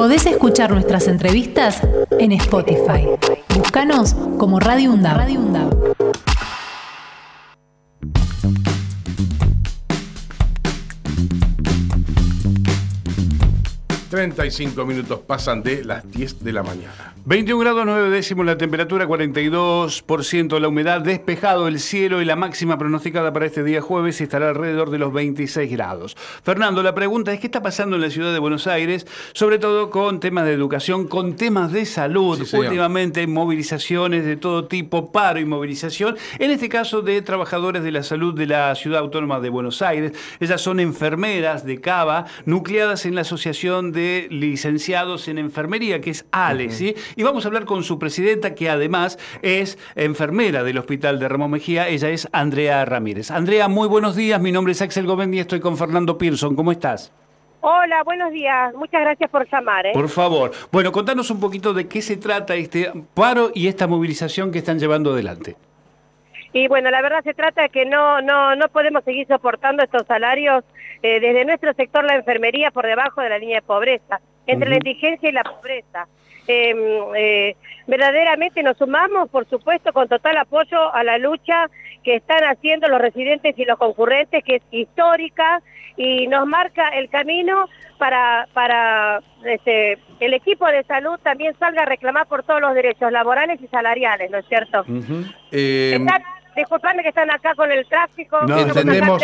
Podés escuchar nuestras entrevistas en Spotify. Búscanos como Radio UNDAV. 35 minutos pasan de las 10 de la mañana. 21 grados 9 décimos la temperatura, 42% la humedad, despejado el cielo y la máxima pronosticada para este día jueves estará alrededor de los 26 grados. Fernando, la pregunta es qué está pasando en la ciudad de Buenos Aires, sobre todo con temas de educación, con temas de salud, Sí, últimamente movilizaciones de todo tipo, paro y movilización, en este caso de trabajadores de la salud de la ciudad autónoma de Buenos Aires. Ellas son enfermeras de Cava, nucleadas en la Asociación de Licenciados en Enfermería, que es ALE, ¿sí? Y vamos a hablar con su presidenta, que además es enfermera del Hospital de Ramón Mejía. Ella es Andrea Ramírez. Andrea, muy buenos días. Mi nombre es Axel Gómez y estoy con Fernando Pearson. ¿Cómo estás? Hola, buenos días. Muchas gracias por llamar. ¿eh? Por favor. Bueno, contanos un poquito de qué se trata este paro y esta movilización que están llevando adelante. Y bueno, la verdad se trata de que no, no, no podemos seguir soportando estos salarios eh, desde nuestro sector, la enfermería, por debajo de la línea de pobreza, entre la indigencia y la pobreza. Eh, eh, verdaderamente nos sumamos, por supuesto, con total apoyo a la lucha que están haciendo los residentes y los concurrentes, que es histórica y nos marca el camino para, para este, el equipo de salud también salga a reclamar por todos los derechos laborales y salariales, ¿no es cierto? Eh, Están- disculpadme que están acá con el tráfico, No, entendemos,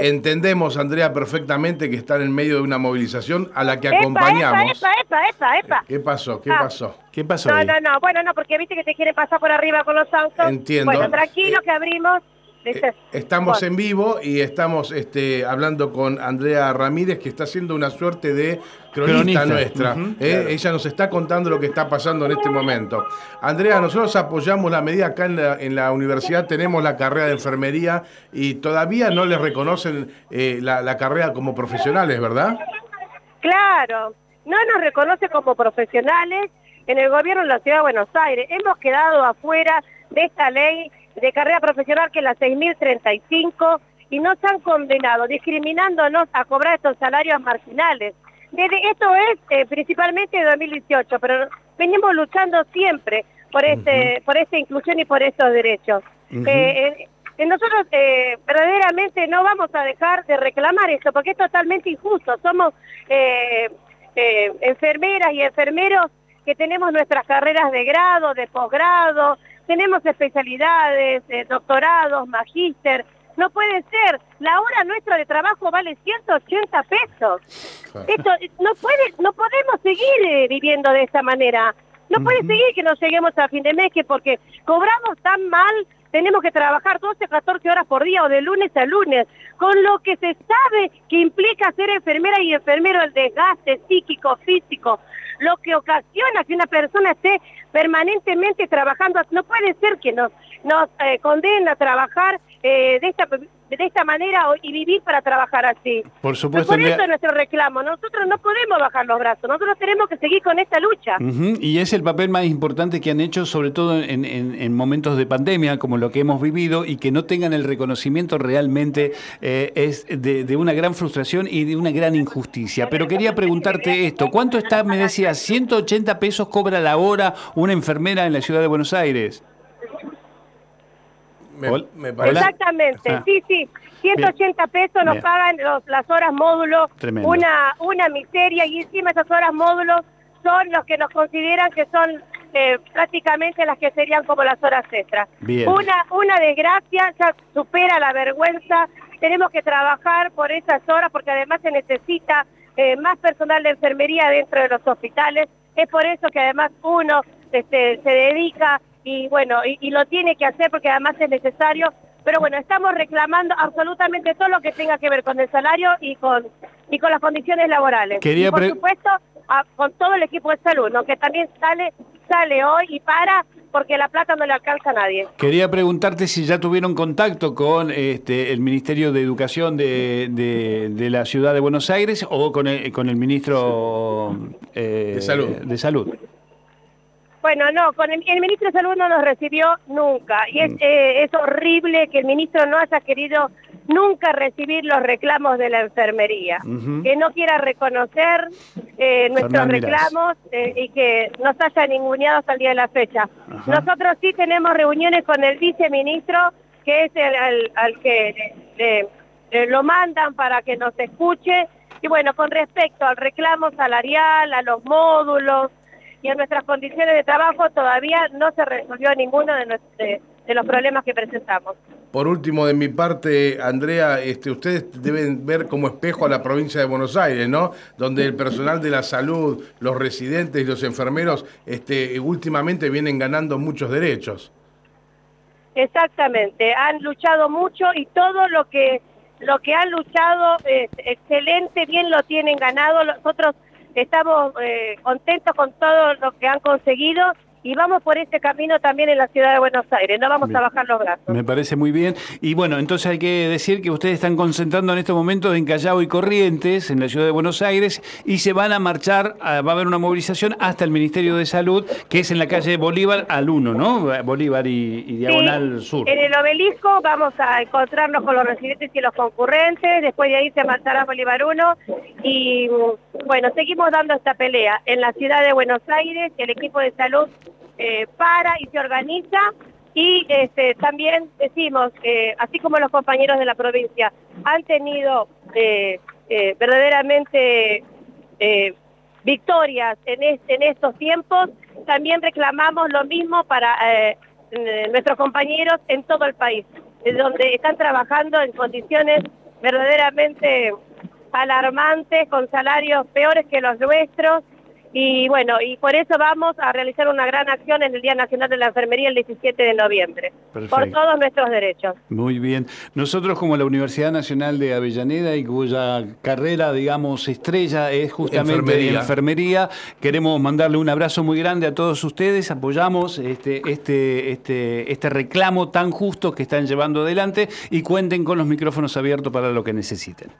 entendemos, Andrea, perfectamente que están en medio de una movilización a la que Epa, acompañamos. Epa, epa, epa, epa. ¿Qué pasó? ¿Qué Ah. pasó? ¿Qué pasó No, ahí? no, no, bueno, no, porque viste que te quieren pasar por arriba con los autos. Entiendo. Bueno, tranquilo que abrimos. ¿Viste? Eh, Estamos Bueno. en vivo y estamos este, hablando con Andrea Ramírez, que está haciendo una suerte de cronista, Cronista. nuestra. ¿eh? claro. Ella nos está contando lo que está pasando en este momento. Andrea, nosotros apoyamos la medida acá en la, en la universidad, tenemos la carrera de enfermería y todavía no les reconocen eh, la, la carrera como profesionales, ¿verdad? Claro, no nos reconoce como profesionales en el gobierno de la Ciudad de Buenos Aires. Hemos quedado afuera de esta ley de carrera profesional que es la 6035 y nos han condenado discriminándonos a cobrar estos salarios marginales. Desde, esto es eh, principalmente de 2018, pero venimos luchando siempre por este por esta inclusión y por estos derechos. Eh, eh, nosotros verdaderamente no vamos a dejar de reclamar esto porque es totalmente injusto. Somos enfermeras y enfermeros que tenemos nuestras carreras de grado, de posgrado, tenemos especialidades, eh, doctorados, magíster. No puede ser. La hora nuestra de trabajo vale 180 pesos. Esto no puede, no podemos seguir eh, viviendo de esta manera. No puede seguir que no lleguemos a fin de mes que porque cobramos tan mal tenemos que trabajar 12 14 horas por día o de lunes a lunes, con lo que se sabe que implica ser enfermera y enfermero el desgaste psíquico, físico, lo que ocasiona que una persona esté permanentemente trabajando. No puede ser que nos, nos eh, condenen a trabajar eh, de, esta, de esta manera y vivir para trabajar así. Por supuesto, Por eso es nuestro reclamo. Nosotros no podemos bajar los brazos. Nosotros tenemos que seguir con esta lucha. Y es el papel más importante que han hecho, sobre todo en, en- en momentos de pandemia, como lo que hemos vivido, y que no tengan el reconocimiento realmente eh, es de, de una gran frustración y de una gran injusticia. Pero quería preguntarte esto, ¿cuánto está, me decía, 180 pesos cobra la hora una enfermera en la ciudad de Buenos Aires? Me, Hola. me parece. Exactamente, sí, sí. 180 pesos nos Bien. pagan los- las horas módulo, Tremendo. una, una miseria y encima esas horas módulo son los que nos consideran que son eh, prácticamente las que serían como las horas extras. Bien. Una, una desgracia ya supera la vergüenza, tenemos que trabajar por esas horas porque además se necesita eh, más personal de enfermería dentro de los hospitales, es por eso que además uno este, se dedica y bueno, y, y lo tiene que hacer porque además es necesario, pero bueno, estamos reclamando absolutamente todo lo que tenga que ver con el salario y con y con las condiciones laborales. Quería y por supuesto, a- con todo el equipo de salud, ¿no? que también sale sale hoy y para porque la plata no le alcanza a nadie. Quería preguntarte si ya tuvieron contacto con este, el Ministerio de Educación de, de- de la ciudad de Buenos Aires o con el, con el ministro eh, De Salud. de Salud. Bueno, no, con el, el ministro de Salud no nos recibió nunca. Y es, eh, es horrible que el ministro no haya querido nunca recibir los reclamos de la enfermería, que no quiera reconocer eh, nuestros reclamos eh, y que nos haya ninguneado hasta el día de la fecha. Nosotros sí tenemos reuniones con el viceministro, que es el al, que lo mandan para que nos escuche. Y bueno, con respecto al reclamo salarial, a los módulos y a nuestras condiciones de trabajo, todavía no se resolvió ninguno de, nuestros, de los problemas que presentamos. Por último, de mi parte, Andrea, este, ustedes deben ver como espejo a la provincia de Buenos Aires, ¿no? Donde el personal de la salud, los residentes y los enfermeros, este, últimamente vienen ganando muchos derechos. Exactamente, han luchado mucho y todo lo que lo que han luchado es excelente, bien lo tienen ganado. Nosotros estamos eh, contentos con todo lo que han conseguido y vamos por este camino también en la ciudad de Buenos Aires, no vamos a bajar los brazos. Me parece muy bien. Y bueno, entonces hay que decir que ustedes están concentrando en estos momentos en Callao y Corrientes, en la ciudad de Buenos Aires, y se van a marchar, va a haber una movilización hasta el Ministerio de Salud, que es en la calle Bolívar al 1, ¿no? Bolívar y, Diagonal Sur. En el obelisco vamos a encontrarnos con los residentes y los concurrentes, después de ahí se marchará Bolívar 1 y bueno, seguimos dando esta pelea. En la ciudad de Buenos Aires, el equipo de salud eh, para y se organiza y este, también decimos, eh, así como los compañeros de la provincia han tenido eh, verdaderamente victorias en, en estos tiempos, también reclamamos lo mismo para nuestros compañeros en todo el país, donde están trabajando en condiciones verdaderamente alarmantes, con salarios peores que los nuestros, y bueno, y por eso vamos a realizar una gran acción en el Día Nacional de la Enfermería el 17 de noviembre, por todos nuestros derechos. Muy bien. Nosotros como la Universidad Nacional de Avellaneda y cuya carrera, digamos, estrella es justamente enfermería, enfermería queremos mandarle un abrazo muy grande a todos ustedes, apoyamos este, este, este, este reclamo tan justo que están llevando adelante y cuenten con los micrófonos abiertos para lo que necesiten.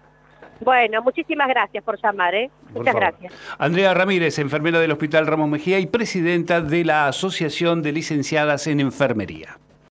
Bueno, muchísimas gracias por llamar, ¿eh? Muchas gracias. Andrea Ramírez, enfermera del Hospital Ramos Mejía y presidenta de la Asociación de Licenciadas en Enfermería.